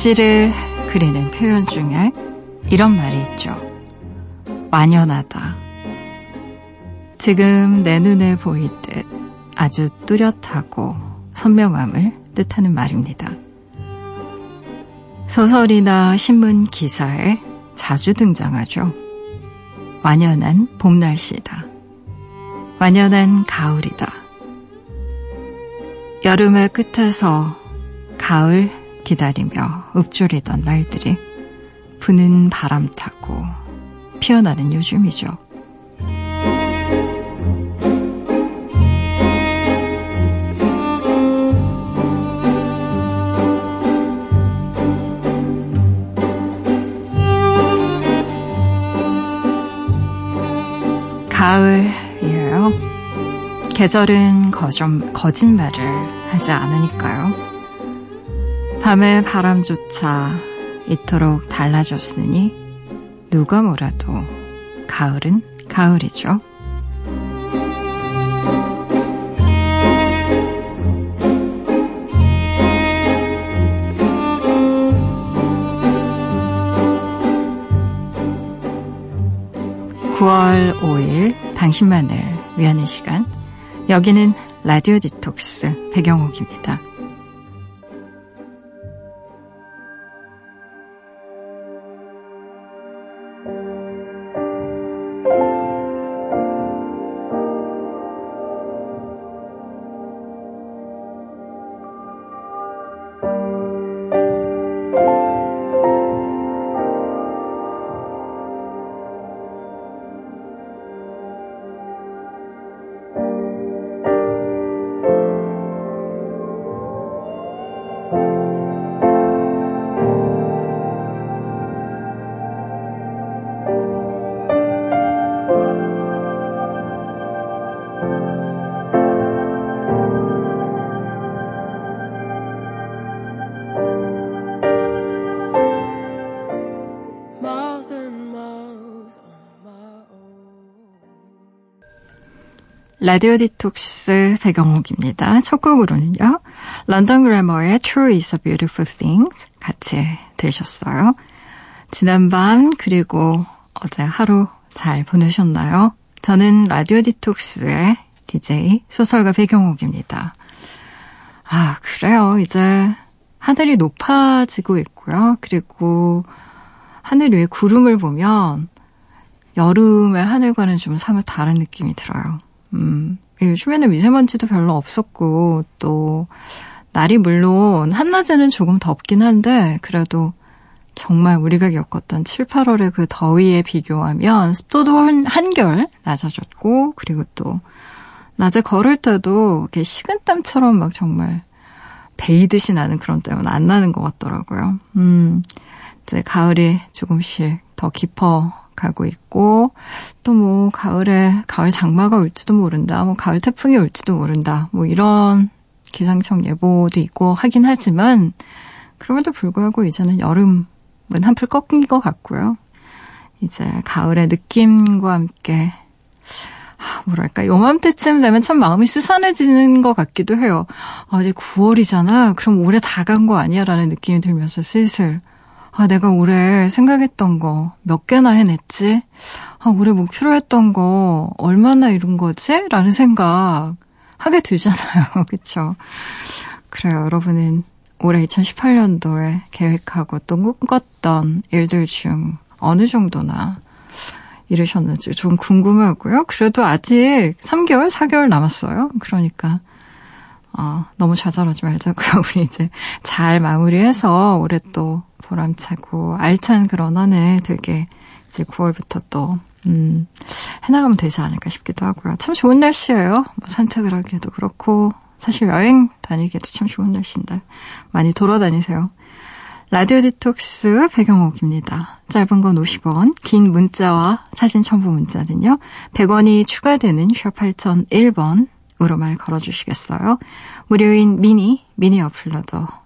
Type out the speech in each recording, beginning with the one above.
날씨를 그리는 표현 중에 이런 말이 있죠. 완연하다. 지금 내 눈에 보이듯 아주 뚜렷하고 선명함을 뜻하는 말입니다. 소설이나 신문 기사에 자주 등장하죠. 완연한 봄 날씨다. 완연한 가을이다. 여름의 끝에서 가을 기다리며 읊조리던 말들이 부는 바람 타고 피어나는 요즘이죠. 가을이에요. 계절은 거짓말을 하지 않으니까요. 밤의 바람조차 이토록 달라졌으니 누가 뭐라도 가을은 가을이죠. 9월 5일 당신만을 위하는 시간. 여기는 라디오 디톡스 배경옥입니다. 라디오 디톡스 배경옥입니다. 첫 곡으로는요. London Grammar의 Truth Is a Beautiful Thing 같이 들으셨어요. 지난밤 그리고 어제 하루 잘 보내셨나요? 저는 라디오 디톡스의 DJ 소설가 배경옥입니다. 아, 그래요. 이제 하늘이 높아지고 있고요. 그리고 하늘 위에 구름을 보면 여름의 하늘과는 좀 사뭇 다른 느낌이 들어요. 음, 요즘에는 미세먼지도 별로 없었고, 또, 날이 물론 한낮에는 조금 덥긴 한데, 그래도 정말 우리가 겪었던 7, 8월의 그 더위에 비교하면 습도도 한결 낮아졌고, 그리고 또, 낮에 걸을 때도 이렇게 식은땀처럼 막 정말 베이듯이 나는 그런 땀은 안 나는 것 같더라고요. 음, 이제 가을이 조금씩 더 깊어 가고 있고 또 뭐 가을에 가을 장마가 올지도 모른다. 뭐 가을 태풍이 올지도 모른다. 뭐 이런 기상청 예보도 있고 하긴 하지만 그럼에도 불구하고 이제는 여름은 한풀 꺾인 것 같고요. 이제 가을의 느낌과 함께 뭐랄까 요맘때쯤 되면 참 마음이 스산해지는 것 같기도 해요. 아, 이제 9월이잖아. 그럼 올해 다 간 거 아니야? 라는 느낌이 들면서 슬슬 아, 내가 올해 생각했던 거 몇 개나 해냈지? 아, 올해 목표로 했던 거 얼마나 이룬 거지? 라는 생각 하게 되잖아요. 그쵸? 그래요. 여러분은 올해 2018년도에 계획하고 또 꿈꿨던 일들 중 어느 정도나 이루셨는지 좀 궁금하고요. 그래도 아직 3개월, 4개월 남았어요. 그러니까 어, 너무 좌절하지 말자고요. 우리 이제 잘 마무리해서 올해 또 보람차고 알찬 그런 한 해 되게 이제 9월부터 또 음, 해나가면 되지 않을까 싶기도 하고요. 참 좋은 날씨예요. 뭐 산책을 하기에도 그렇고 사실 여행 다니기에도 참 좋은 날씨인데 많이 돌아다니세요. 라디오 디톡스 배경옥입니다. 짧은 건 50원, 긴 문자와 사진 첨부 문자는요. 100원이 추가되는 샵 8001번으로 말 걸어주시겠어요? 무료인 미니, 미니 어플러도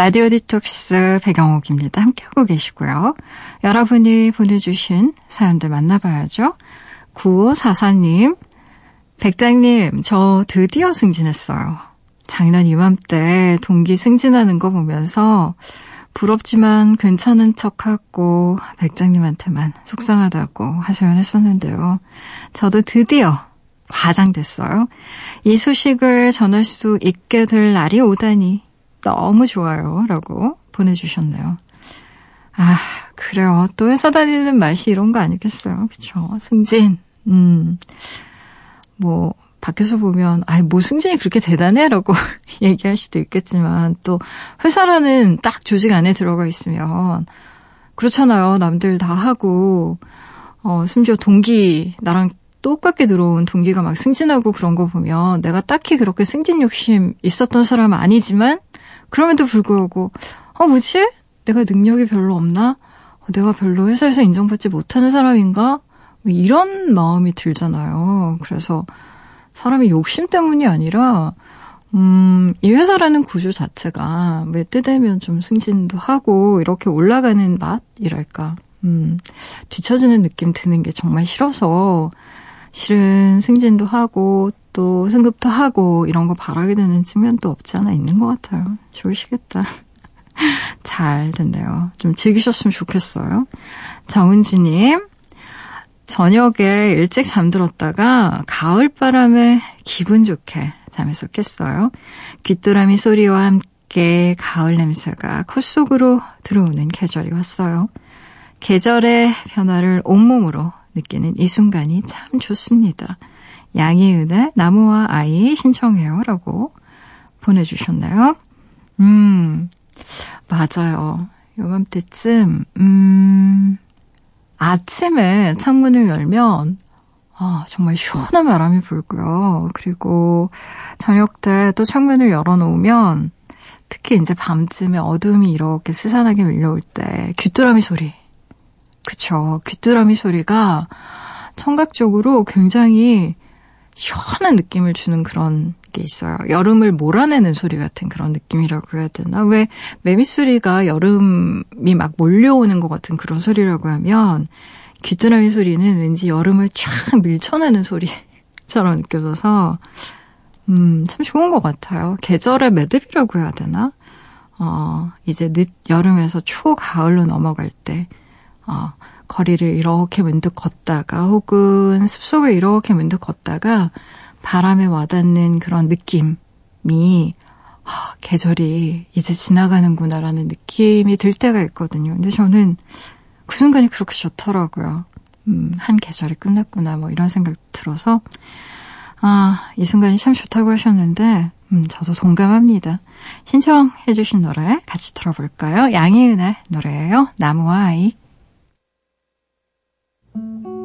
라디오 디톡스 배경옥입니다. 함께하고 계시고요. 여러분이 보내주신 사연들 만나봐야죠. 9544님, 백장님, 저 드디어 승진했어요. 작년 이맘때 동기 승진하는 거 보면서 부럽지만 괜찮은 척하고 백장님한테만 속상하다고 하소연했었는데요. 저도 드디어 과장됐어요. 이 소식을 전할 수 있게 될 날이 오다니 너무 좋아요. 라고 보내주셨네요. 아, 그래요. 또 회사 다니는 맛이 이런 거 아니겠어요. 그쵸. 승진. 음. 뭐, 밖에서 보면, 아이, 뭐 승진이 그렇게 대단해? 라고 얘기할 수도 있겠지만, 또, 회사라는 딱 조직 안에 들어가 있으면, 그렇잖아요. 남들 다 하고, 어, 심지어 동기, 나랑 똑같게 들어온 동기가 막 승진하고 그런 거 보면, 내가 딱히 그렇게 승진 욕심 있었던 사람은 아니지만, 그럼에도 불구하고, 어, 뭐지? 내가 능력이 별로 없나? 어, 내가 별로 회사에서 인정받지 못하는 사람인가? 뭐 이런 마음이 들잖아요. 그래서 사람이 욕심 때문이 아니라, 음, 이 회사라는 구조 자체가 왜 때 되면 좀 승진도 하고 이렇게 올라가는 맛이랄까. 음, 뒤처지는 느낌 드는 게 정말 싫어서 실은 승진도 하고 또 승급도 하고 이런 거 바라게 되는 측면도 없지 않아 있는 것 같아요. 좋으시겠다. 잘 됐네요. 좀 즐기셨으면 좋겠어요. 정은주님, 저녁에 일찍 잠들었다가 가을 바람에 기분 좋게 잠에서 깼어요. 귀뚜라미 소리와 함께 가을 냄새가 콧속으로 들어오는 계절이 왔어요. 계절의 변화를 온몸으로 느끼는 이 순간이 참 좋습니다. 양희은의 나무와 아이 신청해요. 라고 보내주셨나요? 음, 맞아요. 요맘때쯤, 음, 아침에 창문을 열면, 아, 정말 시원한 바람이 불고요. 그리고 저녁 때 또 창문을 열어놓으면, 특히 이제 밤쯤에 어둠이 이렇게 스산하게 밀려올 때, 귀뚜라미 소리. 그쵸. 귀뚜라미 소리가 청각적으로 굉장히 시원한 느낌을 주는 그런 게 있어요. 여름을 몰아내는 소리 같은 그런 느낌이라고 해야 되나? 왜 매미소리가 여름이 막 몰려오는 것 같은 그런 소리라고 하면 귀뚜라미 소리는 왠지 여름을 쫙 밀쳐내는 소리처럼 느껴져서 음, 참 좋은 것 같아요. 계절의 매듭이라고 해야 되나? 어, 이제 늦 여름에서 초가을로 넘어갈 때, 어, 거리를 이렇게 문득 걷다가 혹은 숲속을 이렇게 문득 걷다가 바람에 와닿는 그런 느낌이 아, 계절이 이제 지나가는구나라는 느낌이 들 때가 있거든요. 근데 저는 그 순간이 그렇게 좋더라고요. 음, 한 계절이 끝났구나 뭐 이런 생각 들어서 아, 이 순간이 참 좋다고 하셨는데 음, 저도 동감합니다. 신청해 주신 노래 같이 들어볼까요? 양희은의 노래예요. 나무와 아이. Thank you.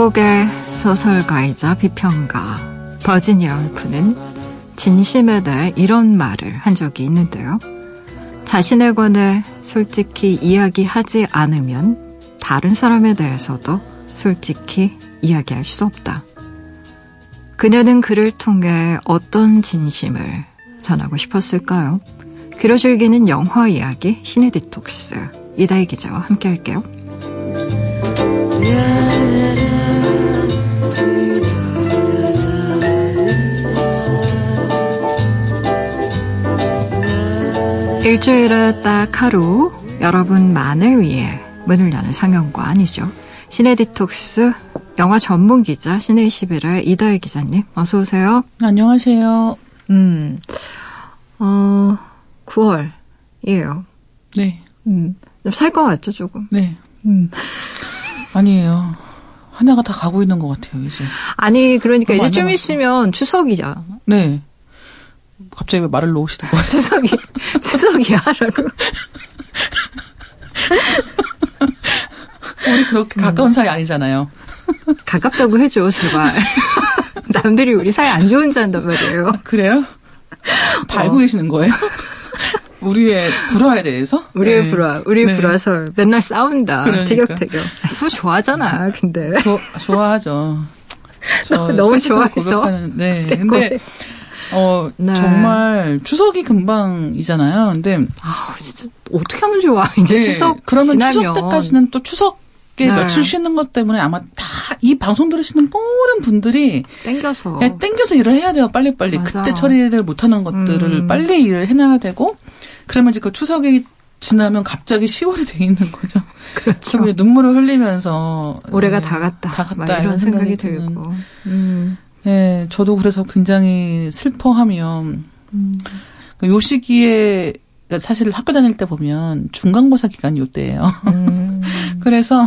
영국의 소설가이자 비평가 버지니아 울프는 진심에 대해 이런 말을 한 적이 있는데요. 자신에 관해 솔직히 이야기하지 않으면 다른 사람에 대해서도 솔직히 이야기할 수 없다. 그녀는 그를 통해 어떤 진심을 전하고 싶었을까요? 귀로 즐기는 영화 이야기 신의 디톡스 이다희 기자와 함께 할게요. 일주일에 딱 하루 여러분만을 위해 문을 여는 상영관이죠. 시네 디톡스 영화 전문 기자 시네 21의 이다혜 기자님 어서 오세요. 안녕하세요. 음, 어 9월이에요. 네, 음, 살 것 같죠 조금. 네. 음. 아니에요. 한 해가 다 가고 있는 것 같아요, 이제. 아니 그러니까 이제 안좀 남았어. 있으면 추석이잖아. 네. 갑자기 왜 말을 놓으시는 거예요? 추석이 추석이야라고. 우리 그렇게 가까운 사이 아니잖아요. 가깝다고 해줘 제발. 남들이 우리 사이 안 좋은 줄 안단 말이에요. 그래요? 다 알고 계시는 거예요? 우리의 불화에 대해서? 우리의 네. 불화, 우리 네. 불화설 맨날 싸운다. 그러니까. 티격태격. 아, 서로 좋아하잖아. 근데 조- 좋아하죠. 저 너무 좋아해서. 고백하는- 네. 그래. 근데, 어, 네. 정말 추석이 금방이잖아요. 근데 아 진짜 어떻게 하면 좋아? 이제 네, 추석 그러면 지나면 추석 때까지는 또 추석에 네. 며칠 쉬는 것 때문에 아마 다 이 방송 들으시는 모든 분들이 땡겨서 그냥 땡겨서 일을 해야 돼요. 빨리빨리. 어. 맞아. 그때 처리를 못하는 것들을 음. 빨리 일을 해놔야 되고 그러면 이제 그 추석이 지나면 갑자기 10월이 돼 있는 거죠. 그렇죠. 눈물을 흘리면서 올해가 네, 다 갔다. 다 갔다 막 이런 생각이 드는. 들고. 음. 네, 저도 그래서 굉장히 슬퍼하며 음. 그요 시기에 그러니까 사실 학교 다닐 때 보면 중간고사 기간이 요 때예요. 음. 그래서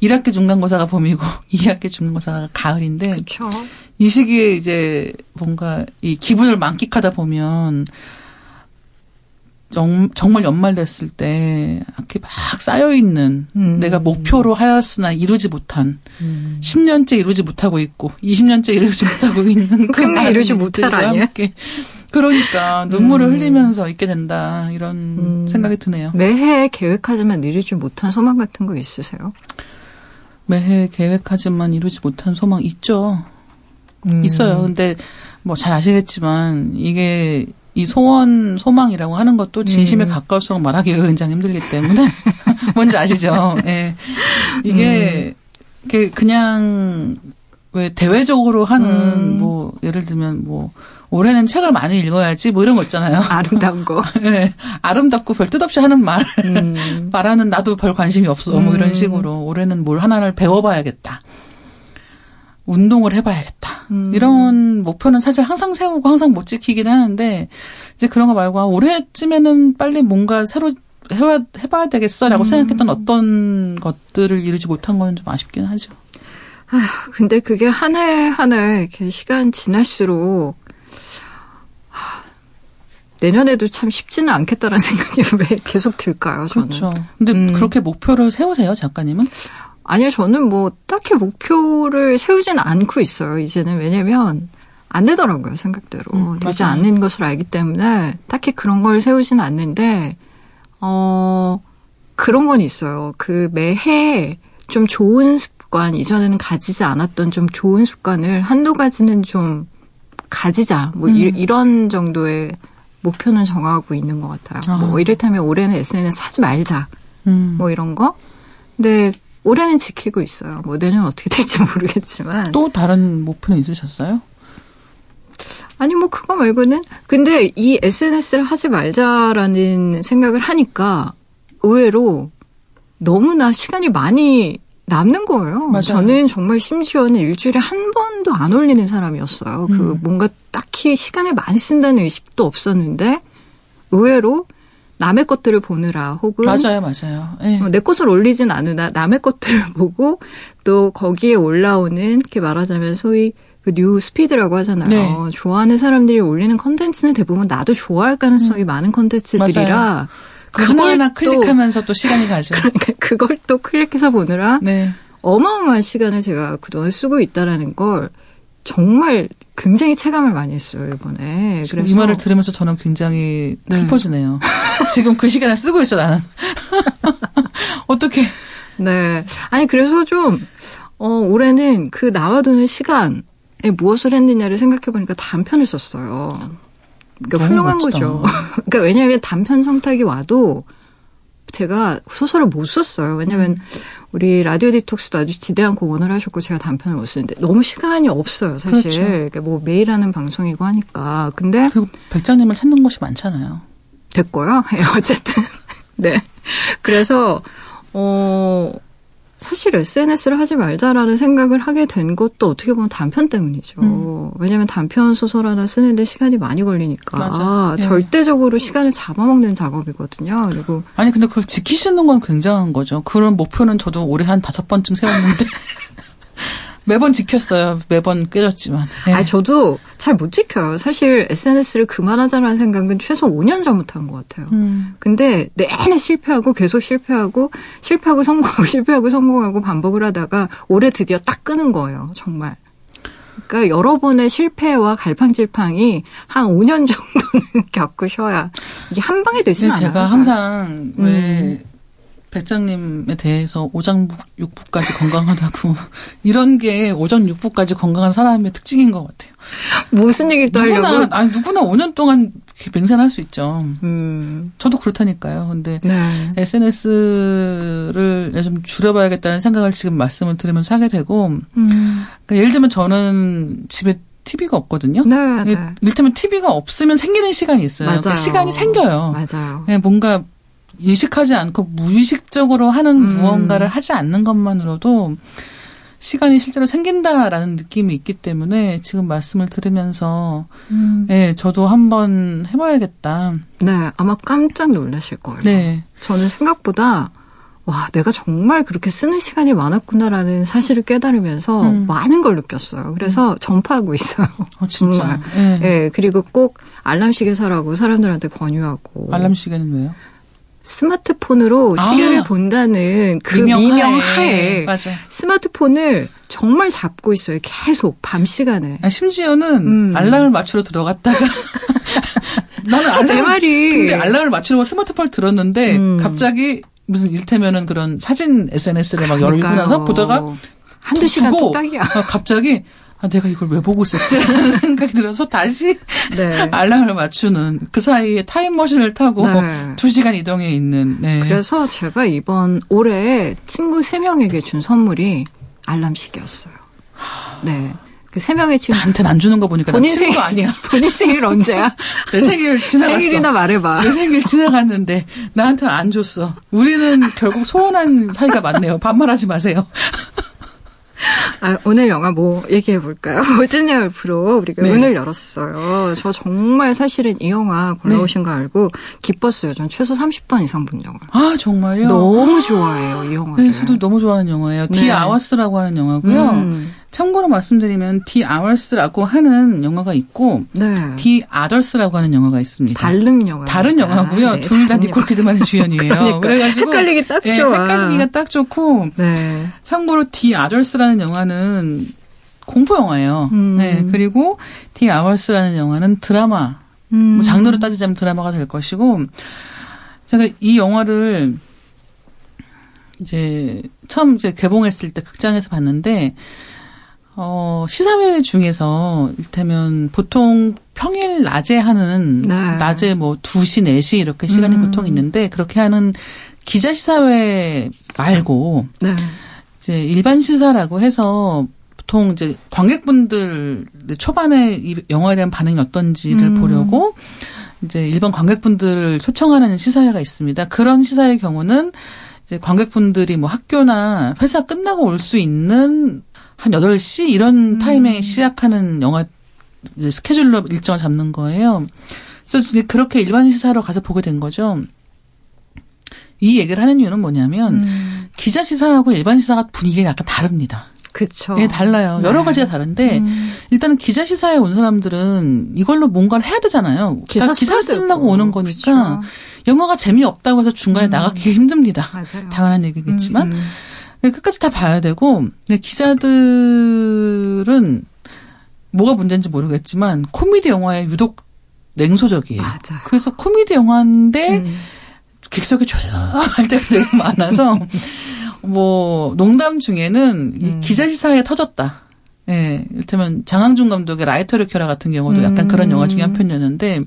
1학기 중간고사가 봄이고 2학기 중간고사가 가을인데 그렇죠. 이 시기에 이제 뭔가 이 기분을 만끽하다 보면 정, 정말 연말 됐을 때 이렇게 막 쌓여 있는 음. 내가 목표로 하였으나 이루지 못한 음. 10년째 이루지 못하고 있고 20년째 이루지 못하고 있는 그 많은 이루지 못할 아니야? 그러니까 눈물을 음. 흘리면서 있게 된다 이런 음. 생각이 드네요. 매해 계획하지만 이루지 못한 소망 같은 거 있으세요? 매해 계획하지만 이루지 못한 소망 있죠. 음. 있어요. 근데 뭐 잘 아시겠지만 이게 이 소원 소망이라고 하는 것도 진심에 음. 가까울수록 말하기가 굉장히 힘들기 때문에 뭔지 아시죠? 예. 이게 이게 그냥 왜 대외적으로 하는 음. 뭐 예를 들면 뭐 올해는 책을 많이 읽어야지 뭐 이런 거 있잖아요. 아름다운 거. 예. 아름답고 별 뜻없이 하는 말. 음. 말하는 나도 별 관심이 없어. 뭐 음. 이런 식으로 올해는 뭘 하나를 배워봐야겠다. 운동을 해봐야겠다. 음. 이런 목표는 사실 항상 세우고 항상 못 지키긴 하는데 이제 그런 거 말고 아, 올해쯤에는 빨리 뭔가 새로 해와, 해봐야 되겠어라고 음. 생각했던 어떤 것들을 이루지 못한 건 좀 아쉽긴 하죠. 근데 그게 한 해 한 해 이렇게 시간 지날수록 하, 내년에도 참 쉽지는 않겠다라는 생각이 왜 계속 들까요? 저는. 그렇죠. 근데 음. 그렇게 목표를 세우세요, 작가님은? 아니요, 저는 뭐 딱히 목표를 세우진 않고 있어요. 이제는 왜냐면 안 되더라고요, 생각대로. 음, 되지 맞아요. 않는 것을 알기 때문에 딱히 그런 걸 세우진 않는데, 어, 그런 건 있어요. 그 매해 좀 좋은 습관, 이전에는 가지지 않았던 좀 좋은 습관을 한두 가지는 좀 가지자. 뭐 이, 음. 이 런 정도의 목표는 정하고 있는 것 같아요. 아. 뭐 이를테면 올해는 SNS 사지 말자. 음. 뭐 이런 거. 근데 올해는 지키고 있어요. 뭐 내년 어떻게 될지 모르겠지만. 또 다른 목표는 있으셨어요? 아니 뭐 그거 말고는 근데 이 SNS를 하지 말자라는 생각을 하니까 의외로 너무나 시간이 많이 남는 거예요. 맞아요. 저는 정말 심지어는 일주일에 한 번도 안 올리는 사람이었어요. 그 음. 뭔가 딱히 시간을 많이 쓴다는 의식도 없었는데 의외로 남의 것들을 보느라 혹은 맞아요, 맞아요. 예. 어, 내 것을 올리진 않으나 남의 것들을 보고 또 거기에 올라오는 이렇게 말하자면 소위 그뉴 스피드라고 하잖아요. 네. 좋아하는 사람들이 올리는 컨텐츠는 대부분 나도 좋아할 가능성이 많은 컨텐츠들이라 그 그걸 또- 클릭하면서 또 시간이 가죠. 그러니까 그걸 또 클릭해서 보느라 네. 어마어마한 시간을 제가 그동안 쓰고 있다라는 걸 정말 굉장히 체감을 많이 했어요, 이번에. 지금 이 말을 들으면서 저는 굉장히 네. 슬퍼지네요. 지금 그 시간에 쓰고 있어, 나는. 어떻게. 네. 아니, 그래서 좀, 어, 올해는 그 나와두는 시간에 무엇을 했느냐를 생각해 보니까 단편을 썼어요. 그러니까 훌륭한 멋지다. 거죠. 그러니까 왜냐하면 단편 성탁이 와도 제가 소설을 못 썼어요. 왜냐하면 음. 우리 라디오 디톡스도 아주 지대한 공헌을 하셨고 제가 단편을 못 쓰는데 너무 시간이 없어요, 사실. 그렇죠. 그러니까 뭐 매일 하는 방송이고 하니까. 근데 그 백장님을 찾는 곳이 많잖아요. 됐고요. 예, 어쨌든. 네. 그래서, 어, 사실 SNS를 하지 말자라는 생각을 하게 된 것도 어떻게 보면 단편 때문이죠. 음. 왜냐하면 단편 소설 하나 쓰는데 시간이 많이 걸리니까 맞아. 예. 절대적으로 시간을 잡아먹는 작업이거든요. 그리고 아니, 근데 그걸 지키시는 건 굉장한 거죠. 그런 목표는 저도 올해 한 다섯 번쯤 세웠는데. 매번 지켰어요. 매번 깨졌지만. 네. 아 저도 잘 못 지켜요. 사실 SNS를 그만하자라는 생각은 최소 5년 전부터 한 것 같아요. 음. 근데 내내 실패하고 계속 실패하고 실패하고 성공하고 실패하고 성공하고 반복을 하다가 올해 드디어 딱 끄는 거예요. 정말. 그러니까 여러 번의 실패와 갈팡질팡이 한 5년 정도는 겪으셔야 이게 한 방에 근데 않아요. 제가 잘. 항상 왜 음. 백장님에 대해서 오장육부까지 건강하다고 이런 게 오장육부까지 건강한 사람의 특징인 것 같아요. 무슨 얘기를 또 누구나 하려고? 아니 누구나 5년 동안 맹산할 수 있죠. 음, 저도 그렇다니까요. 근데 네. SNS를 좀 줄여봐야겠다는 생각을 지금 말씀을 들으면서 하게 되고, 음, 그러니까 예를 들면 저는 집에 TV가 없거든요. 네, 네. 이를테면 TV가 없으면 생기는 시간이 있어요. 그러니까 시간이 생겨요. 맞아요. 그냥 뭔가 인식하지 않고 무의식적으로 하는 음. 무언가를 하지 않는 것만으로도 시간이 실제로 생긴다라는 느낌이 있기 때문에 지금 말씀을 들으면서 음. 예, 저도 한번 해봐야겠다. 네, 아마 깜짝 놀라실 거예요. 네. 저는 생각보다 와, 내가 정말 그렇게 쓰는 시간이 많았구나라는 사실을 깨달으면서 음. 많은 걸 느꼈어요. 그래서 전파하고 있어요. 어, 진짜. 정말. 예. 예, 그리고 꼭 알람 시계 사라고 사람들한테 권유하고 알람 시계는 왜요? 스마트폰으로 아. 시계를 본다는 그 미명하에. 스마트폰을 정말 잡고 있어요. 계속 밤 시간에. 아, 심지어는 음. 알람을 맞추러 들어갔다가 나는 알람 내 말이. 근데 알람을 맞추려고 스마트폰을 들었는데 음. 갑자기 무슨 일테면은 그런 사진 SNS를 막 열고. 나서 보다가 한두 두- 시간 두고 뚝딱이야. 아, 갑자기 아, 내가 이걸 왜 보고 있었지? 라는 생각이 들어서 다시 네. 알람을 맞추는 그 사이에 타임머신을 타고 네. 두 시간 이동해 있는. 네. 그래서 제가 이번 올해 친구 세명에게 준 선물이 알람 시계였어요. 네. 그 세 명의 친구. 나한테는 안 주는 거 보니까 나 본인 친구 생일, 아니야. 본인 생일 언제야? 내 생일 지나갔어. 생일이나 말해봐. 내 생일 지나갔는데 나한테는 안 줬어. 우리는 결국 소원한 사이가 많네요. 반말하지 마세요. 아, 오늘 영화 뭐 얘기해 볼까요? 오진야 옆으로 우리가 네. 문을 열었어요. 저 정말 사실은 이 영화 골라오신 거 알고 기뻤어요. 전 최소 30번 이상 본 영화. 아 정말요? 너무 좋아해요, 이 영화를. 네, 저도 너무 좋아하는 영화예요. 네. The Hours라고 하는 영화고요. 음, 참고로 말씀드리면 The Hours라고 하는 영화가 있고 네. The Others라고 하는 영화가 있습니다. 다른 영화. 다른 영화고요. 둘다 니콜 키드만의 주연이에요. 그러니까 그래가지고 헷갈리기 딱 예, 좋아. 헷갈리기가 딱 좋고 네. 참고로 The Others라는 영화는 공포 영화예요. 음. 네, 그리고 디 아워스라는 영화는 드라마. 음. 뭐 장르로 따지자면 드라마가 될 것이고 제가 이 영화를 이제 처음 이제 개봉했을 때 극장에서 봤는데 어 시사회 중에서 일테면 보통 평일 낮에 하는 네. 낮에 뭐 2시, 4시 이렇게 시간이 음. 보통 있는데 그렇게 하는 기자 시사회 말고 네. 이제 일반 시사라고 해서 보통 이제 관객분들 초반에 이 영화에 대한 반응이 어떤지를 음. 보려고 이제 일반 관객분들을 초청하는 시사회가 있습니다. 그런 시사의 경우는 이제 관객분들이 뭐 학교나 회사 끝나고 올 수 있는 한 8시 이런 타이밍에 시작하는 영화 이제 스케줄로 일정을 잡는 거예요. 그래서 그렇게 일반 시사로 가서 보게 된 거죠. 이 얘기를 하는 이유는 뭐냐면 음. 기자 시사하고 일반 시사가 분위기가 약간 다릅니다. 그쵸. 예, 달라요. 네. 여러 가지가 다른데 음. 일단은 기자 시사에 온 사람들은 이걸로 뭔가를 해야 되잖아요. 기사 다 기사 쓰려고. 오는 거니까 그쵸. 영화가 재미없다고 해서 중간에 음. 나가기 힘듭니다. 맞아요. 당연한 얘기겠지만 음, 음. 끝까지 다 봐야 되고 근데 기자들은 뭐가 문제인지 모르겠지만 코미디 영화에 유독 냉소적이에요. 맞아. 그래서 코미디 영화인데 음. 객석이 조용할 때가 되게 많아서 뭐 농담 중에는 이 음. 기자 시사에 터졌다. 예, 이를테면 장항준 감독의 라이터를 켜라 같은 경우도 약간 음. 그런 영화 중에 한 편이었는데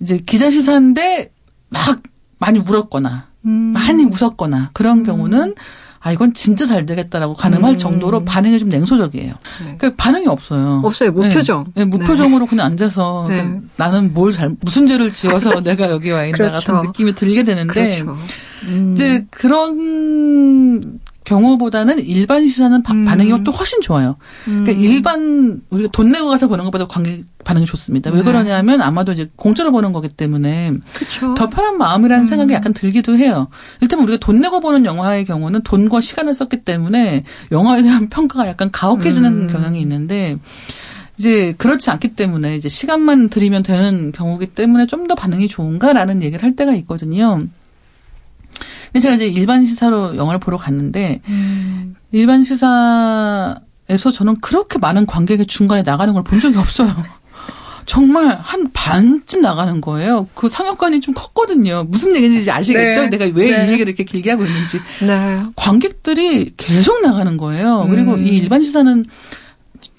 이제 기자 시사인데 막 많이 울었거나 음. 많이 웃었거나 그런 경우는 아 이건 진짜 잘 되겠다라고 가늠할 음. 정도로 반응이 좀 냉소적이에요. 네. 그 반응이 없어요. 없어요. 무표정. 네, 네, 무표정으로 그냥 앉아서 네. 그러니까 나는 뭘 잘 무슨 죄를 지어서 내가 여기 와 있나 그렇죠. 같은 느낌이 들게 되는데 그렇죠. 음. 이제 그런 경우보다는 일반 시사는 바- 음. 반응이 또 훨씬 좋아요. 그러니까 음. 일반 우리가 돈 내고 가서 보는 것보다 관객 반응이 좋습니다. 왜 네. 그러냐면 아마도 이제 공짜로 보는 거기 때문에 그렇죠. 더 편한 마음이라는 음. 생각이 약간 들기도 해요. 일단 우리가 돈 내고 보는 영화의 경우는 돈과 시간을 썼기 때문에 영화에 대한 평가가 약간 가혹해지는 음. 경향이 있는데 이제 그렇지 않기 때문에 이제 시간만 들이면 되는 경우기 때문에 좀 더 반응이 좋은가라는 얘기를 할 때가 있거든요. 근데 제가 이제 일반 시사로 영화를 보러 갔는데 음. 일반 시사에서 저는 그렇게 많은 관객이 중간에 나가는 걸 본 적이 없어요. 정말 한 반쯤 나가는 거예요. 그 상영관이 좀 컸거든요. 무슨 얘기인지 아시겠죠? 네. 내가 왜이 네. 얘기를 이렇게 길게 하고 있는지. 네. 관객들이 계속 나가는 거예요. 그리고 음. 이 일반 시사는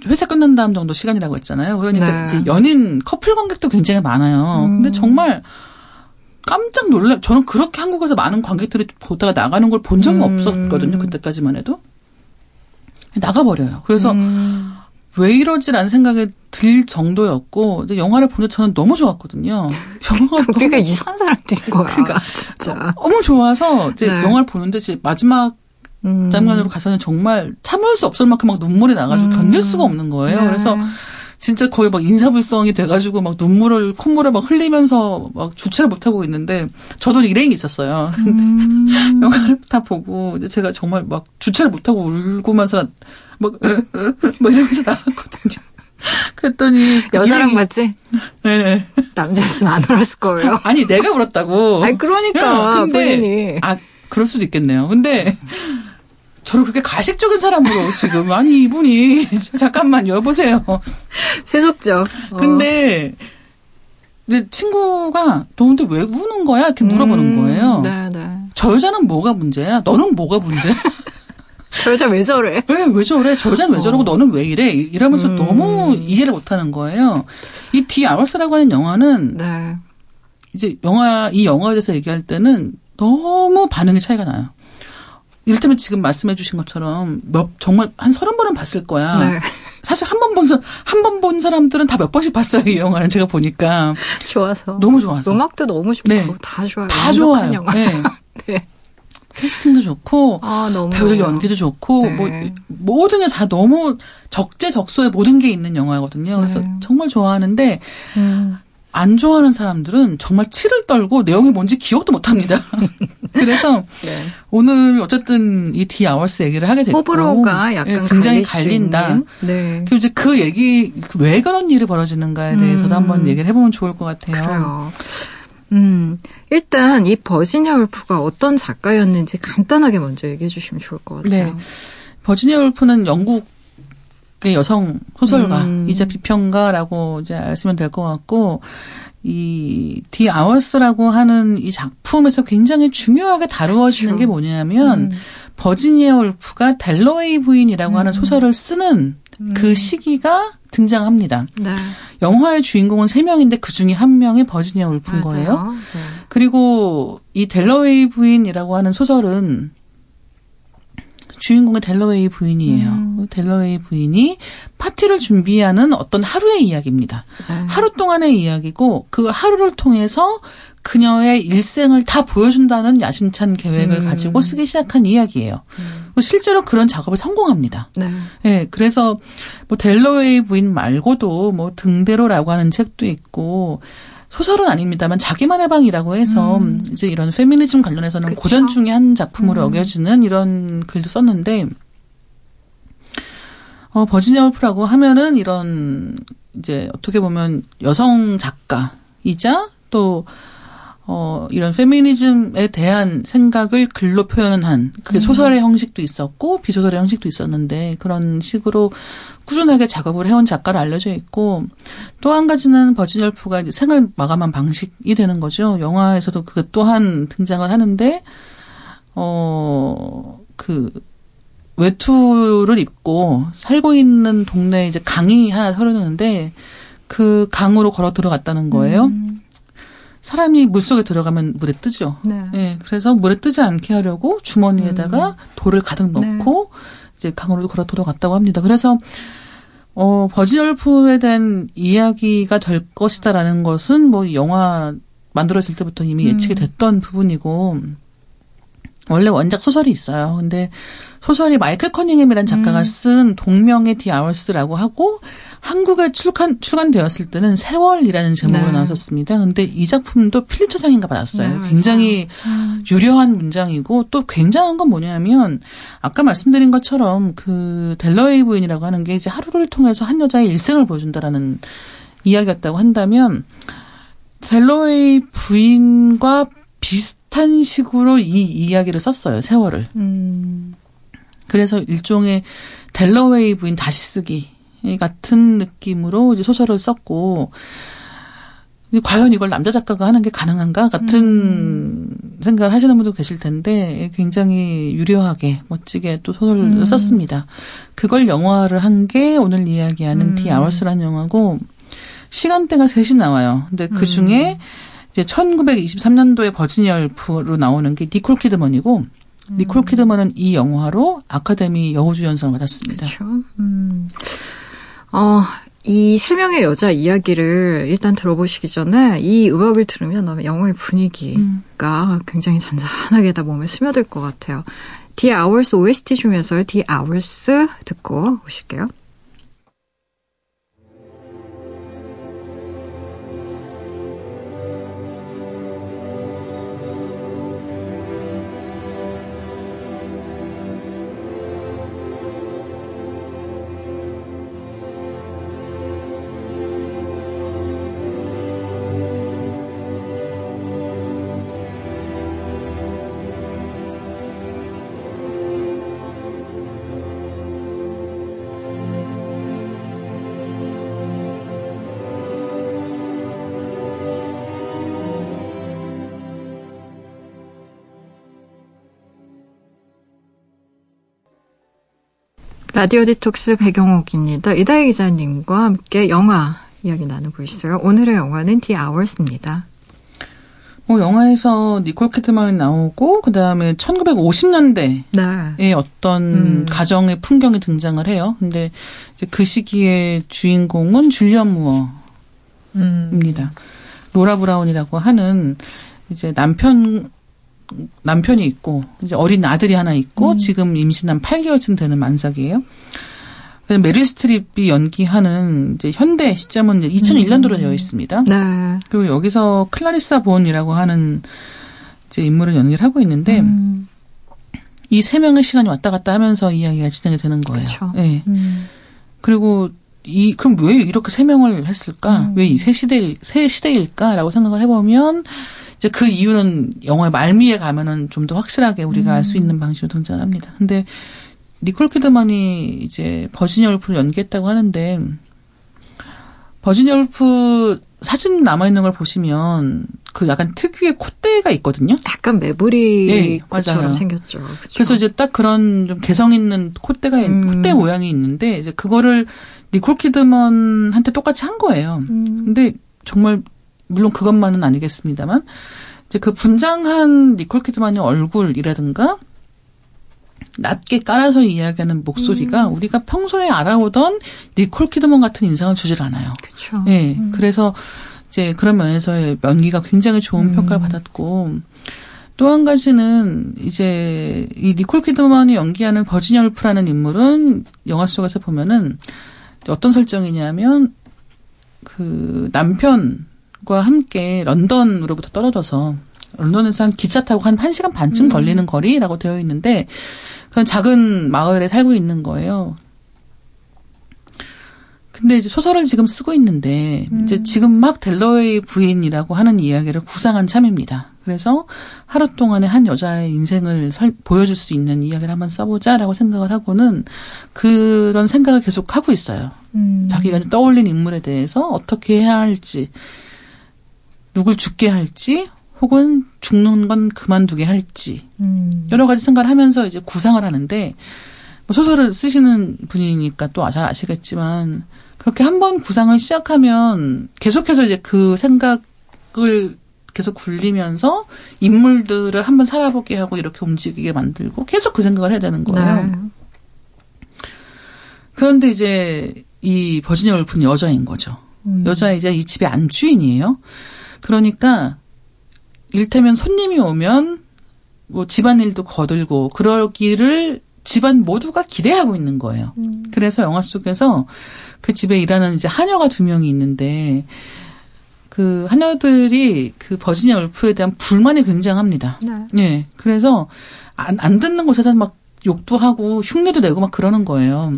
회사 끝난 다음 정도 시간이라고 했잖아요. 그러니까 네. 연인 커플 관객도 굉장히 많아요. 음. 근데 정말 깜짝 놀래. 저는 그렇게 한국에서 많은 관객들이 보다가 나가는 걸 본 적이 음. 없었거든요. 그때까지만 해도 나가버려요. 그래서 음. 왜 이러지라는 생각이 들 정도였고 이제 영화를 보는데 저는 너무 좋았거든요. 영화가 우리가 이상한 사람들인 거야. 그러니까. 진짜. 너무 좋아서 이제 네. 영화를 보는데 이제 마지막 음. 장면으로 가서는 정말 참을 수 없을 만큼 막 눈물이 나가지고 음. 견딜 수가 없는 거예요. 네. 그래서 진짜 거의 막 인사불성이 돼가지고 막 눈물을 콧물을 막 흘리면서 막 주체를 못 하고 있는데 저도 일행이 있었어요. 음. 영화를 다 보고 이제 제가 정말 막 주체를 못 하고 울고면서 막, 막 이러면서 나왔거든요. 그랬더니 그 여자랑 일행이- 맞지? 네. 남자였으면 안 울었을 거예요. 아니 내가 울었다고. 아니 그러니까 어. 근데 본인이 아 그럴 수도 있겠네요. 근데 저를 그렇게 가식적인 사람으로 지금 아니 이분이 잠깐만 여보세요. 세속적. 어. 근데 이제 친구가 너 근데 왜 우는 거야? 이렇게 물어보는 음, 거예요. 네, 네. 저 여자는 뭐가 문제야? 너는 뭐가 문제야? 저 여자 왜 저래? 왜, 왜 저래? 저 여자는 왜 저러고 어. 너는 왜 이래? 이러면서 음. 너무 이해를 못 하는 거예요. 이 디 아워스라고 하는 영화는 네. 이제 영화, 이 영화에 대해서 얘기할 때는 너무 반응의 차이가 나요. 이를테면 지금 말씀해 주신 것처럼 몇, 정말 한 서른 번은 봤을 거야. 네. 사실 한 번 본, 한 번 본 사람들은 다 몇 번씩 봤어요, 이 영화는 제가 보니까. 좋아서. 너무 좋아서. 음악도 너무 좋고 네. 다 좋아요. 다 좋아요. 영화. 네. 네. 캐스팅도 좋고, 아 너무 배우들. 연기도 좋고, 네. 뭐, 모든 게 다 너무 적재적소에 모든 게 있는 영화거든요. 그래서 네. 정말 좋아하는데, 음. 안 좋아하는 사람들은 정말 치를 떨고 내용이 뭔지 기억도 못 합니다. 그래서 네. 오늘 어쨌든 이 디 아워스 얘기를 하게 됐고 호불호가 약간 예, 굉장히 갈릴 수 갈린다. 네. 그리고 이제 그 얘기 왜 그런 일이 벌어지는가에 대해서도 음. 한번 얘기를 해보면 좋을 것 같아요. 그래요. 음, 일단 이 버지니아 울프가 어떤 작가였는지 간단하게 먼저 얘기해 주시면 좋을 것 같아요. 네. 버지니아 울프는 영국 의 여성 소설가이자 음. 비평가라고 이제 아시면 될 것 같고 이 디 아워스라고 하는 이 작품에서 굉장히 중요하게 다루어지는 그렇죠. 게 뭐냐면 음. 버지니아 울프가 델러웨이 부인이라고 하는 음. 소설을 쓰는 그 음. 시기가 등장합니다. 네. 영화의 주인공은 세 명인데 그 중에 한 명이 버지니아 울프인 맞아요. 거예요. 네. 그리고 이 델러웨이 부인이라고 하는 소설은 주인공의 델러웨이 부인이에요. 음. 델러웨이 부인이 파티를 준비하는 어떤 하루의 이야기입니다. 네. 하루 동안의 이야기고 그 하루를 통해서 그녀의 일생을 다 보여준다는 야심찬 계획을 음. 가지고 쓰기 시작한 이야기예요. 실제로 그런 작업에 성공합니다. 네. 예, 그래서 뭐 델러웨이 부인 말고도 뭐 등대로라고 하는 책도 있고 소설은 아닙니다만 자기만의 방이라고 해서 음. 이제 이런 페미니즘 관련해서는 그쵸. 고전 중에 한 작품으로 음. 여겨지는 이런 글도 썼는데 어 버지니아 울프라고 하면은 이런 이제 어떻게 보면 여성 작가이자 또 어, 이런 페미니즘에 대한 생각을 글로 표현한 그게 소설의 형식도 있었고 비소설의 형식도 있었는데 그런 식으로 꾸준하게 작업을 해온 작가로 알려져 있고 또 한 가지는 버지니얼프가 생을 마감한 방식이 되는 거죠. 영화에서도 그 또한 등장을 하는데 어 그 외투를 입고 살고 있는 동네에 이제 강이 하나 흐르는데 그 강으로 걸어 들어갔다는 거예요. 음. 사람이 물 속에 들어가면 물에 뜨죠. 네. 예, 그래서 물에 뜨지 않게 하려고 주머니에다가 돌을 가득 넣고 이제 강으로 걸어 들어갔다고 합니다. 그래서 어 버지얼프에 대한 이야기가 될 것이다라는 것은 뭐 영화 만들어질 때부터 이미 예측이 됐던 부분이고 원래 원작 소설이 있어요. 근데 소설이 마이클 커닝햄이라는 작가가 쓴 동명의 디 아워스라고 하고 한국에 출간 출간되었을 때는 세월이라는 제목으로 네. 나왔었습니다. 근데 이 작품도 필리처상인가 받았어요. 네. 굉장히 유려한 문장이고 또 굉장한 건 뭐냐면 아까 말씀드린 것처럼 그 델러웨이 부인이라고 하는 게 이제 하루를 통해서 한 여자의 일생을 보여준다라는 이야기였다고 한다면 델러웨이 부인과 비슷한 식으로 이 이야기를 썼어요. 세월을. 음. 그래서 일종의 델러웨이 부인 다시 쓰기 같은 느낌으로 이제 소설을 썼고 과연 이걸 남자 작가가 하는 게 가능한가 같은 생각을 하시는 분도 계실 텐데 굉장히 유려하게 멋지게 또 소설을 썼습니다. 그걸 영화를 한 게 오늘 이야기하는 디 아워스라는 영화고 시간대가 셋이 나와요. 근데 그 중에 이제 1923년도에 버지니얼프로 나오는 게 니콜 키드먼이고 니콜 키드먼은 이 영화로 아카데미 여우주연상을 받았습니다. 그렇죠. 음. 어, 이 세 명의 여자 이야기를 일단 들어보시기 전에 이 음악을 들으면 영화의 분위기가 굉장히 잔잔하게 다 몸에 스며들 것 같아요. The Hours OST 중에서 The Hours 듣고 오실게요. 라디오 디톡스 배경옥입니다. 이다혜 기자님과 함께 영화 이야기 나누고 있어요. 오늘의 영화는 The Hours입니다. 어, 영화에서 니콜 키드먼이 나오고 그 다음에 1950년대 네. 의 어떤 음. 가정의 풍경이 등장을 해요. 근데 그 시기의 주인공은 줄리언 무어입니다. 음. 로라 브라운이라고 하는 이제 남편 남편이 있고 이제 어린 아들이 하나 있고 지금 임신한 8개월쯤 되는 만삭이에요. 메릴 스트립이 연기하는 이제 현대 시점은 이제 2001년도로 되어 있습니다. 네. 그리고 여기서 클라리사 본이라고 하는 이제 인물을 연기를 하고 있는데 음. 이세 명의 시간이 왔다 갔다 하면서 이야기가 진행이 되는 거예요. 그쵸. 예. 음. 그리고 이 그럼 왜 이렇게 세 명을 했을까? 음. 왜이 세 시대 세 시대일까라고 생각을 해보면 이제 그 이유는 영화의 말미에 가면은 좀 더 확실하게 우리가 알수 있는 방식으로 등장을 합니다. 근데 니콜 키드만이 이제 버지니아 울프를 연기했다고 하는데 버지니아 울프 사진 남아 있는 걸 보시면 그 약간 특유의 콧대가 있거든요. 약간 매부리 예, 것처럼. 생겼죠. 그쵸? 그래서 이제 딱 그런 좀 개성 있는 콧대가 있- 음. 콧대 모양이 있는데 이제 그거를 니콜 키드먼한테 똑같이 한 거예요. 음. 근데 정말 물론 그것만은 아니겠습니다만 이제 그 분장한 니콜 키드만의 얼굴이라든가 낮게 깔아서 이야기하는 목소리가 음. 우리가 평소에 알아오던 니콜 키드먼 같은 인상을 주질 않아요. 그쵸. 예. 음. 그래서 이제 그런 면에서의 연기가 굉장히 좋은 음. 평가를 받았고 또 한 가지는 이제 이 니콜 키드만이 연기하는 버지니아 울프라는 인물은 영화 속에서 보면은 어떤 설정이냐면 그 남편 과 함께 런던으로부터 떨어져서 런던에서 한 기차 타고 한 1시간 반쯤 걸리는 거리라고 되어 있는데 그런 작은 마을에 살고 있는 거예요. 근데 이제 소설을 지금 쓰고 있는데 음. 이제 지금 막 델러웨이 부인이라고 하는 이야기를 구상한 참입니다. 그래서 하루 동안에 한 여자의 인생을 설- 보여줄 수 있는 이야기를 한번 써보자라고 생각을 하고는 그런 생각을 계속 하고 있어요. 음. 자기가 이제 떠올린 인물에 대해서 어떻게 해야 할지, 누굴 죽게 할지, 혹은 죽는 건 그만두게 할지, 음. 여러 가지 생각을 하면서 이제 구상을 하는데, 뭐 소설을 쓰시는 분이니까 또 잘 아시겠지만, 그렇게 한번 구상을 시작하면 계속해서 이제 그 생각을 계속 굴리면서 인물들을 한번 살아보게 하고 이렇게 움직이게 만들고 계속 그 생각을 해야 되는 거예요. 네. 그런데 이제 이 버지니아 울프는 여자인 거죠. 음. 여자 이제 이 집의 안주인이에요. 그러니까 일테면 손님이 오면 뭐 집안일도 거들고 그러기를 집안 모두가 기대하고 있는 거예요. 음. 그래서 영화 속에서 그 집에 일하는 이제 하녀가 두 명이 있는데 그 하녀들이 그 버지니아 울프에 대한 불만이 굉장합니다. 네. 예. 그래서 안, 안 듣는 곳에서 막 욕도 하고 흉내도 내고 막 그러는 거예요.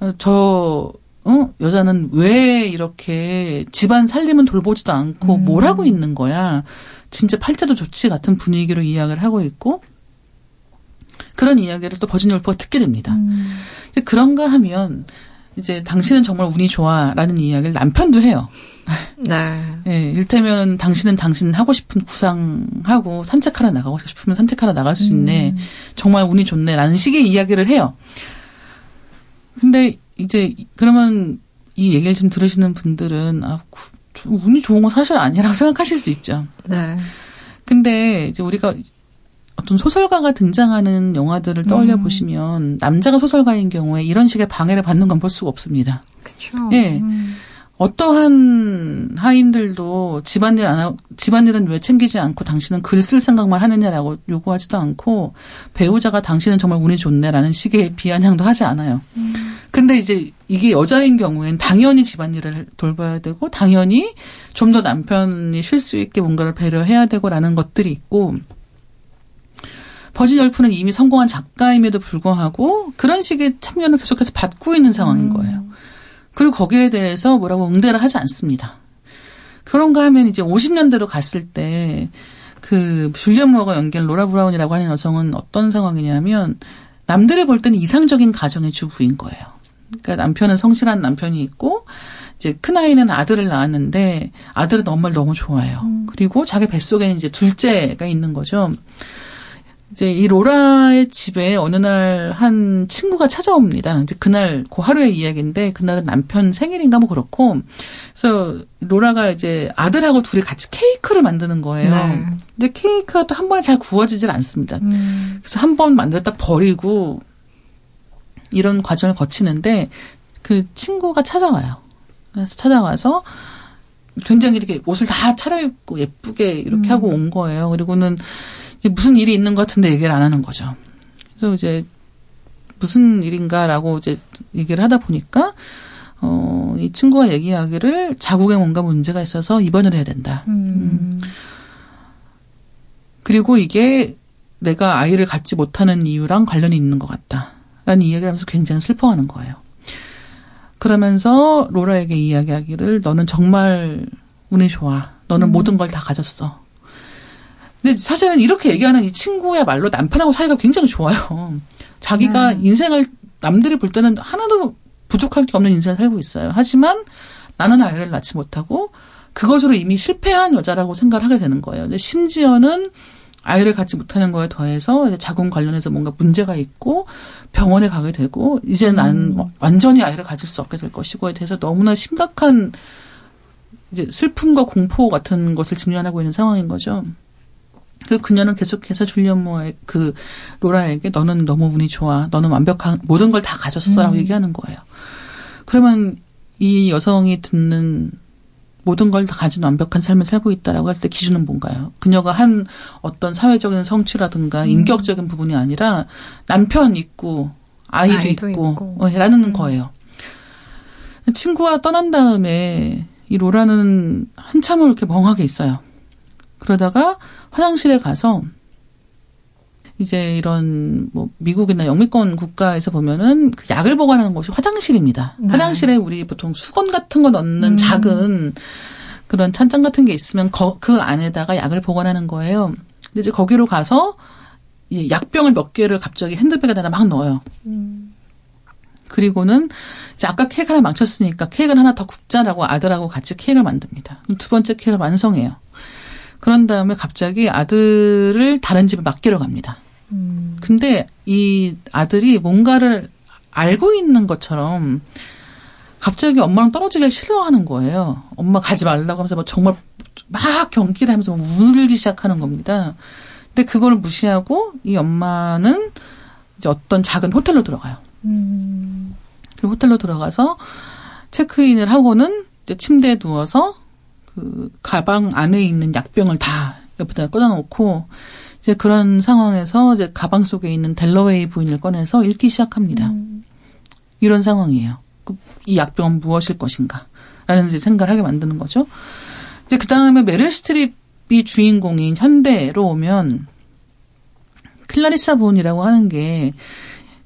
어, 저, 어? 여자는 왜 이렇게 집안 살림은 돌보지도 않고 음. 뭘 하고 있는 거야. 진짜 팔자도 좋지 같은 분위기로 이야기를 하고 있고 그런 이야기를 또 버지니아 울프가 듣게 됩니다. 음. 그런가 하면 이제 당신은 정말 운이 좋아라는 이야기를 남편도 해요. 네. 예, 일테면 당신은 당신 하고 싶은 구상하고 산책하러 나가고 싶으면 산책하러 나갈 수 있네. 정말 운이 좋네라는 식의 이야기를 해요. 근데 이제 그러면 이 얘기를 지금 들으시는 분들은 아, 운이 좋은 건 사실 아니라고 생각하실 수 있죠. 네. 근데 이제 우리가 어떤 소설가가 등장하는 영화들을 떠올려 음. 보시면 남자가 소설가인 경우에 이런 식의 방해를 받는 건 볼 수가 없습니다. 그쵸. 예. 음. 어떠한 하인들도 집안일 안 하고, 집안일은 왜 챙기지 않고 당신은 글 쓸 생각만 하느냐라고 요구하지도 않고 배우자가 당신은 정말 운이 좋네라는 식의 비아냥도 하지 않아요. 근데 이제 이게 여자인 경우엔 당연히 집안일을 돌봐야 되고 당연히 좀 더 남편이 쉴 수 있게 뭔가를 배려해야 되고라는 것들이 있고 버진 열프는 이미 성공한 작가임에도 불구하고 그런 식의 참여를 계속해서 받고 있는 상황인 거예요. 그리고 거기에 대해서 뭐라고 응대를 하지 않습니다. 그런가 하면 이제 50년대로 갔을 때, 그, 줄리언 무어가 연기한 로라 브라운이라고 하는 여성은 어떤 상황이냐면, 남들이 볼 때는 이상적인 가정의 주부인 거예요. 그러니까 남편은 성실한 남편이 있고, 이제 큰 아이는 아들을 낳았는데, 아들은 엄마를 너무 좋아해요. 그리고 자기 뱃속에는 이제 둘째가 있는 거죠. 이제 이 로라의 집에 어느 날 한 친구가 찾아옵니다. 이제 그날 그 하루의 이야기인데 그날은 남편 생일인가 뭐 그렇고 그래서 로라가 이제 아들하고 둘이 같이 케이크를 만드는 거예요. 네. 근데 케이크가 또 한 번에 잘 구워지질 않습니다. 음. 그래서 한 번 만들었다 버리고 이런 과정을 거치는데 그 친구가 찾아와요. 그래서 찾아와서 굉장히 이렇게 옷을 다 차려입고 예쁘게 이렇게 음. 하고 온 거예요. 그리고는 이제 무슨 일이 있는 것 같은데 얘기를 안 하는 거죠. 그래서 이제 무슨 일인가라고 이제 얘기를 하다 보니까 어, 이 친구가 얘기하기를 자국에 뭔가 문제가 있어서 입원을 해야 된다. 음. 그리고 이게 내가 아이를 갖지 못하는 이유랑 관련이 있는 것 같다. 라는 이야기를 하면서 굉장히 슬퍼하는 거예요. 그러면서 로라에게 이야기하기를 너는 정말 운이 좋아. 너는 모든 걸 다 가졌어. 근데 사실은 이렇게 얘기하는 이 친구의 말로 남편하고 사이가 굉장히 좋아요. 자기가 인생을 남들이 볼 때는 하나도 부족할 게 없는 인생을 살고 있어요. 하지만 나는 아이를 낳지 못하고 그것으로 이미 실패한 여자라고 생각을 하게 되는 거예요. 심지어는 아이를 갖지 못하는 거에 더해서 이제 자궁 관련해서 뭔가 문제가 있고 병원에 가게 되고 이제 난 완전히 아이를 가질 수 없게 될 것이고에 대해서 너무나 심각한 이제 슬픔과 공포 같은 것을 직면하고 있는 상황인 거죠. 그 그녀는 계속해서 줄리언 모어의 그 로라에게 너는 너무 운이 좋아. 너는 완벽한 모든 걸 다 가졌어라고 얘기하는 거예요. 그러면 이 여성이 듣는 모든 걸 다 가진 완벽한 삶을 살고 있다라고 할 때 기준은 뭔가요? 그녀가 한 어떤 사회적인 성취라든가 인격적인 부분이 아니라 남편 있고 아이도, 아이도 있고, 있고. 어, 라는 거예요. 친구가 떠난 다음에 이 로라는 한참을 이렇게 멍하게 있어요. 그러다가 화장실에 가서 이제 이런 뭐 미국이나 영미권 국가에서 보면은 그 약을 보관하는 곳이 화장실입니다. 네. 화장실에 우리 보통 수건 같은 거 넣는 음. 작은 그런 찬장 같은 게 있으면 거- 그 안에다가 약을 보관하는 거예요. 근데 이제 거기로 가서 이 약병을 몇 개를 갑자기 핸드백에다 막 넣어요. 그리고는 이제 아까 케이크 하나 망쳤으니까 케이크를 하나 더 굽자라고 아들하고 같이 케이크를 만듭니다. 두 번째 케이크를 완성해요. 그런 다음에 갑자기 아들을 다른 집에 맡기러 갑니다. 근데 이 아들이 뭔가를 알고 있는 것처럼 갑자기 엄마랑 떨어지기 싫어하는 거예요. 엄마 가지 말라고 하면서 뭐 정말 막 경기를 하면서 막 울기 시작하는 겁니다. 근데 그걸 무시하고 이 엄마는 이제 어떤 작은 호텔로 들어가요. 그 호텔로 들어가서 체크인을 하고는 이제 침대에 누워서 그 가방 안에 있는 약병을 다 옆에다 꽂아놓고 이제 그런 상황에서 이제 가방 속에 있는 델러웨이 부인을 꺼내서 읽기 시작합니다. 이런 상황이에요. 그- 이 약병은 무엇일 것인가? 라는 이제 생각을 하게 만드는 거죠. 이제 그 다음에 메릴 스트립이 주인공인 현대로 오면 클라리사 본이라고 하는 게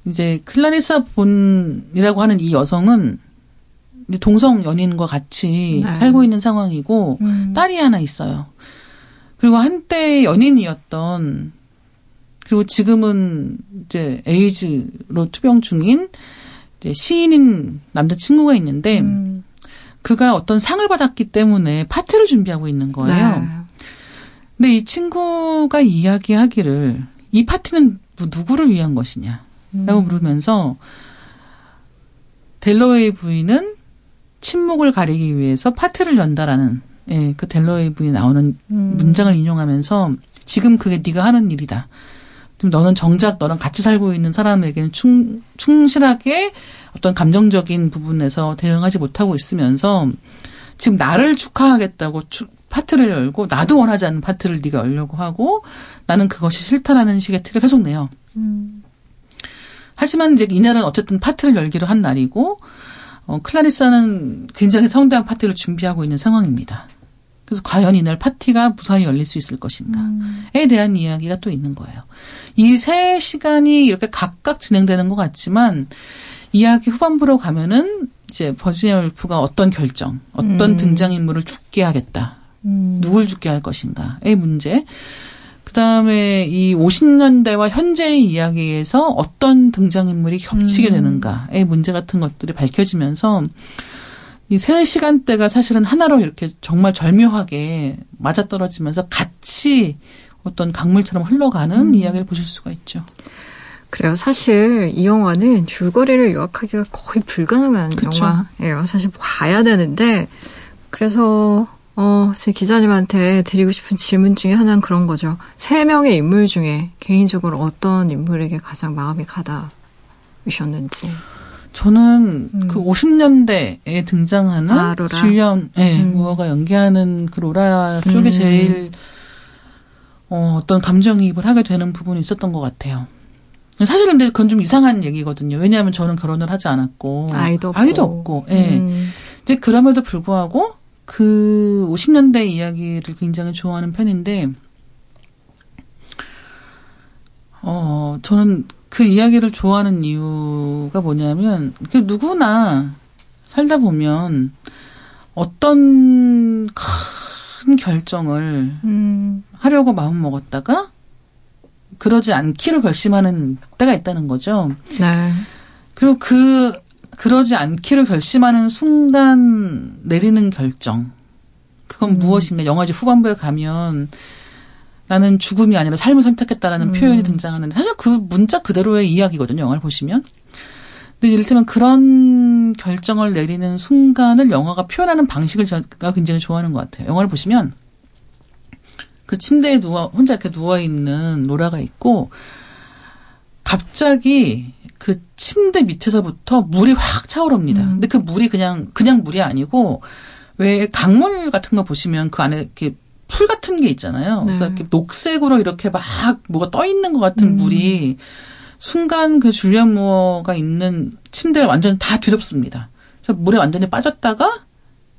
이제 클라리사 본이라고 하는 이 여성은 동성 연인과 같이 네. 살고 있는 상황이고 딸이 하나 있어요. 그리고 한때 연인이었던 그리고 지금은 이제 에이즈로 투병 중인 이제 시인인 남자친구가 있는데 그가 어떤 상을 받았기 때문에 파티를 준비하고 있는 거예요. 네. 근데 이 친구가 이야기하기를 이 파티는 뭐 누구를 위한 것이냐? 라고 물으면서 델러웨이 부인은 침묵을 가리기 위해서 파티를 연다라는 예, 그 델러웨이 부인이 나오는 문장을 인용하면서 지금 그게 네가 하는 일이다. 지금 너는 정작 너랑 같이 살고 있는 사람에게는 충, 충실하게 어떤 감정적인 부분에서 대응하지 못하고 있으면서 지금 나를 축하하겠다고 추- 파트를 열고 나도 원하지 않는 파트를 네가 열려고 하고 나는 그것이 싫다라는 식의 틀을 계속 내요. 하지만 이제 이날은 어쨌든 파트를 열기로 한 날이고 어, 클라리사는 굉장히 성대한 파티를 준비하고 있는 상황입니다. 그래서 과연 이날 파티가 무사히 열릴 수 있을 것인가에 대한 이야기가 또 있는 거예요. 이 세 시간이 이렇게 각각 진행되는 것 같지만 이야기 후반부로 가면은 이제 버지니아 울프가 어떤 결정, 어떤 음. 등장인물을 죽게 하겠다, 누굴 죽게 할 것인가의 문제. 그 다음에 이 50년대와 현재의 이야기에서 어떤 등장인물이 겹치게 음. 되는가의 문제 같은 것들이 밝혀지면서 이 세 시간대가 사실은 하나로 이렇게 정말 절묘하게 맞아떨어지면서 같이 어떤 강물처럼 흘러가는 음. 이야기를 보실 수가 있죠. 그래요. 사실 이 영화는 줄거리를 요약하기가 거의 불가능한 그쵸. 영화예요. 사실 봐야 되는데 그래서 어, 제 기자님한테 드리고 싶은 질문 중에 하나는 그런 거죠. 세 명의 인물 중에 개인적으로 어떤 인물에게 가장 마음이 가닿으셨는지. 저는 음. 그 50년대에 등장하는 아. 줄리언 예, 음. 무어가 연기하는 그 로라 쪽에 음. 제일 어, 어떤 감정이입을 하게 되는 부분이 있었던 것 같아요. 사실은 근데 그건 좀 이상한 얘기거든요. 왜냐하면 저는 결혼을 하지 않았고 아이도 없고. 아이도 없고, 예. 음. 이제 그럼에도 불구하고 그 50년대 이야기를 굉장히 좋아하는 편인데, 어, 저는 그 이야기를 좋아하는 이유가 뭐냐면, 그 누구나 살다 보면 어떤 큰 결정을 음. 하려고 마음 먹었다가 그러지 않기로 결심하는 때가 있다는 거죠. 네. 그리고 그 그러지 않기로 결심하는 순간 내리는 결정. 그건 음. 무엇인가? 영화제 후반부에 가면 나는 죽음이 아니라 삶을 선택했다라는 음. 표현이 등장하는데 사실 그 문자 그대로의 이야기거든요. 영화를 보시면. 근데 이를테면 그런 결정을 내리는 순간을 영화가 표현하는 방식을 제가 굉장히 좋아하는 것 같아요. 영화를 보시면 그 침대에 누워 혼자 이렇게 누워 있는 로라가 있고 갑자기 그 침대 밑에서부터 물이 확 차오릅니다. 음. 근데 그 물이 그냥 그냥 물이 아니고 왜 강물 같은 거 보시면 그 안에 이렇게 풀 같은 게 있잖아요. 그래서 네. 이렇게 녹색으로 이렇게 막 뭐가 떠 있는 것 같은 음. 물이 순간 그 줄리안 무어가 있는 침대를 완전히 다 뒤덮습니다. 그래서 물에 완전히 빠졌다가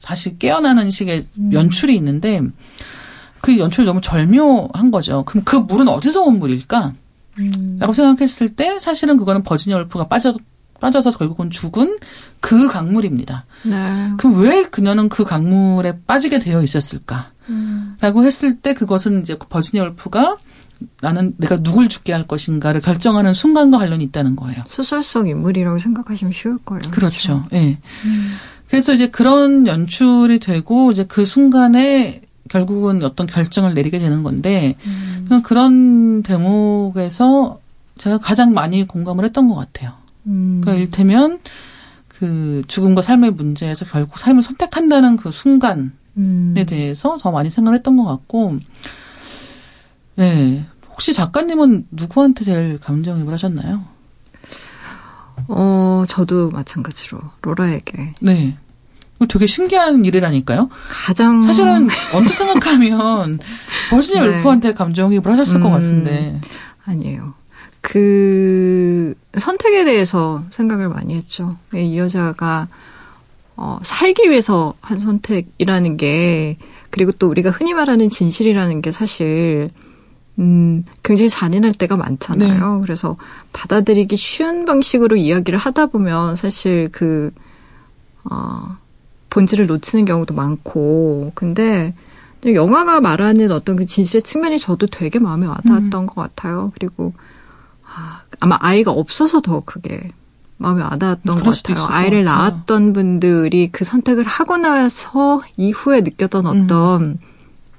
다시 깨어나는 식의 음. 연출이 있는데 그 연출이 너무 절묘한 거죠. 그럼 그 물은 어디서 온 물일까? 음. 라고 생각했을 때 사실은 그거는 버지니아 울프가 빠져 빠져서 결국은 죽은 그 강물입니다. 네. 그럼 왜 그녀는 그 강물에 빠지게 되어 있었을까? 음. 라고 했을 때 그것은 이제 버지니아 울프가 나는 내가 누굴 죽게 할 것인가를 결정하는 순간과 관련이 있다는 거예요. 소설 속 인물이라고 생각하시면 쉬울 거예요. 그렇죠. 예. 그래서 이제 그런 연출이 되고 이제 그 순간에 결국은 어떤 결정을 내리게 되는 건데 저 는 그런 대목에서 제가 가장 많이 공감을 했던 것 같아요. 음. 그러니까 일테면 그 죽음과 삶의 문제에서 결국 삶을 선택한다는 그 순간에 음. 대해서 더 많이 생각을 했던 것 같고, 네. 혹시 작가님은 누구한테 제일 감정이입을 하셨나요? 어, 저도 마찬가지로 로라에게 네. 되게 신기한 일이라니까요. 가장 사실은 언뜻 생각하면 버지니아 네. 울프한테 감정이입을 하셨을 것 음. 같은데. 아니에요. 그 선택에 대해서 생각을 많이 했죠. 이 여자가 어, 살기 위해서 한 선택이라는 게 그리고 또 우리가 흔히 말하는 진실이라는 게 사실 음, 굉장히 잔인할 때가 많잖아요. 그래서 받아들이기 쉬운 방식으로 이야기를 하다 보면 사실 그 어, 본질을 놓치는 경우도 많고 근데 영화가 말하는 어떤 그 진실의 측면이 저도 되게 마음에 와닿았던 것 같아요. 그리고 아, 아마 아이가 없어서 더 그게 마음에 와닿았던 그럴 것 같아요. 아이를 같아요. 낳았던 분들이 그 선택을 하고 나서 이후에 느꼈던 음. 어떤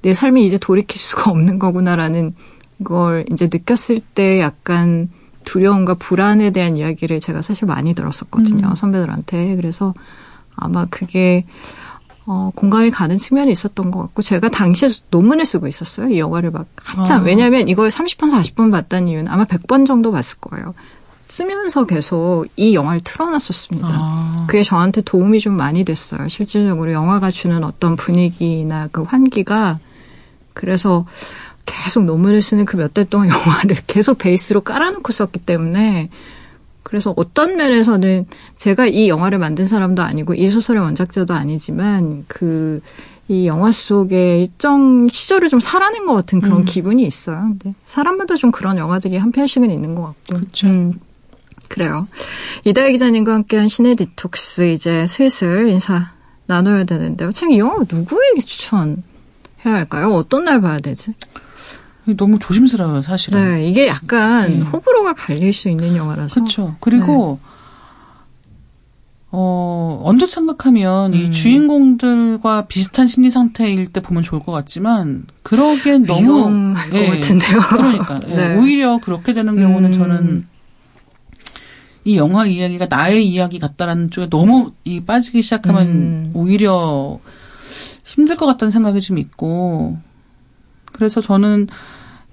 내 삶이 이제 돌이킬 수가 없는 거구나라는 걸 이제 느꼈을 때 약간 두려움과 불안에 대한 이야기를 제가 사실 많이 들었었거든요. 음. 선배들한테. 그래서 아마 그게 어, 공감이 가는 측면이 있었던 것 같고 제가 당시에 논문을 쓰고 있었어요. 이 영화를 막 한참. 아. 왜냐하면 이걸 30번, 40번 봤다는 이유는 아마 100번 정도 봤을 거예요. 쓰면서 계속 이 영화를 틀어놨었습니다. 아. 그게 저한테 도움이 좀 많이 됐어요. 실질적으로 영화가 주는 어떤 분위기나 그 환기가 그래서 계속 논문을 쓰는 그 몇 달 동안 영화를 계속 베이스로 깔아놓고 썼기 때문에 그래서 어떤 면에서는 제가 이 영화를 만든 사람도 아니고 이 소설의 원작자도 아니지만 그 이 영화 속에 일정 시절을 좀 살아낸 것 같은 그런 음. 기분이 있어요. 근데 사람마다 좀 그런 영화들이 한 편씩은 있는 것 같고. 그렇죠. 음, 그래요. 이다혜 기자님과 함께한 시네 디톡스 이제 슬슬 인사 나눠야 되는데요. 참 이 영화 누구에게 추천해야 할까요? 어떤 날 봐야 되지? 너무 조심스러워요, 사실은. 네, 이게 약간 네. 호불호가 갈릴 수 있는 영화라서. 그렇죠. 그리고 어 언뜻 생각하면 음. 이 주인공들과 비슷한 심리 상태일 때 보면 좋을 것 같지만 그러기엔 너무 위험할 것 예, 같은데요. 그러니까 예, 네. 오히려 그렇게 되는 경우는 음. 저는 이 영화 이야기가 나의 이야기 같다라는 쪽에 너무 이 빠지기 시작하면 음. 오히려 힘들 것 같다는 생각이 좀 있고 그래서 저는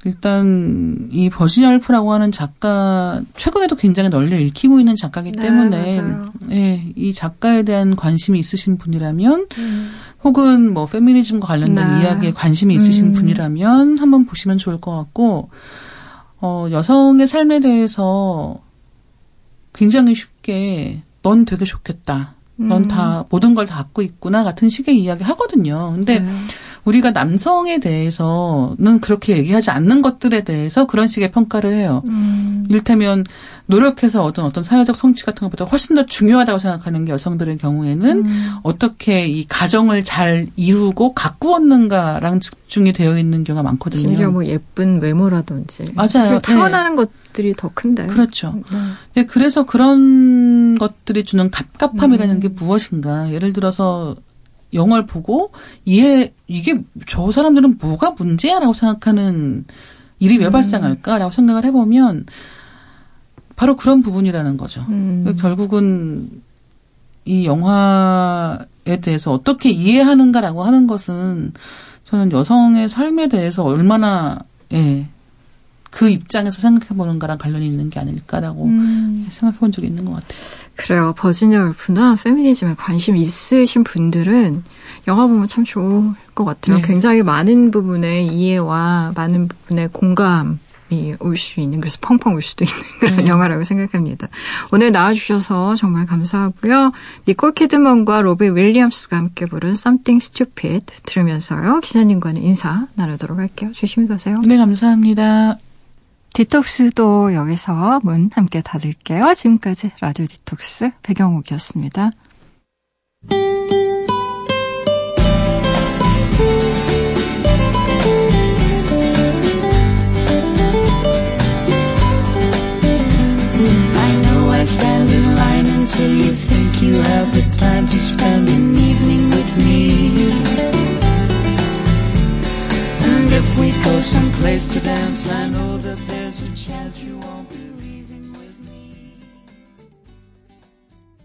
일단 이 버지니아 울프라고 하는 작가 최근에도 굉장히 널리 읽히고 있는 작가이기 네, 때문에 맞아요. 예, 이 작가에 대한 관심이 있으신 분이라면 음. 혹은 뭐 페미니즘과 관련된 네. 이야기에 관심이 있으신 음. 분이라면 한번 보시면 좋을 것 같고 어 여성의 삶에 대해서 굉장히 쉽게 넌 되게 좋겠다. 넌 음. 다 모든 걸 다 갖고 있구나 같은 식의 이야기 하거든요. 근데 네. 우리가 남성에 대해서는 그렇게 얘기하지 않는 것들에 대해서 그런 식의 평가를 해요. 음. 일테면 노력해서 얻은 어떤 사회적 성취 같은 것보다 훨씬 더 중요하다고 생각하는 게 여성들의 경우에는 음. 어떻게 이 가정을 잘 이루고 가꾸었는가랑 집중이 되어 있는 경우가 많거든요. 심지어 뭐 예쁜 외모라든지. 맞아요. 사실 네. 타고나는 것들이 더 큰데. 그렇죠. 네. 네, 그래서 그런 것들이 주는 갑갑함이라는 음. 게 무엇인가. 예를 들어서 영화를 보고 이해 이게 저 사람들은 뭐가 문제야라고 생각하는 일이 왜 음. 발생할까라고 생각을 해보면 바로 그런 부분이라는 거죠. 음. 그러니까 결국은 이 영화에 대해서 어떻게 이해하는가라고 하는 것은 저는 여성의 삶에 대해서 얼마나 예, 그 입장에서 생각해 보는가랑 관련이 있는 게 아닐까라고 음. 생각해 본 적이 있는 것 같아요. 그래요. 버지니아 울프나 페미니즘에 관심 있으신 분들은 영화 보면 참 좋을 것 같아요. 네. 굉장히 많은 부분의 이해와 많은 부분의 공감 이 올 수 있는 그래서 펑펑 울 수도 있는 그런 네. 영화라고 생각합니다. 오늘 나와주셔서 정말 감사하고요. 니콜 키드먼과 로비 윌리엄스가 함께 부른 Something Stupid 들으면서요. 기자님과는 인사 나누도록 할게요. 조심히 가세요. 네, 감사합니다. 디톡스도 여기서 문 함께 닫을게요. 지금까지 라디오 디톡스 there's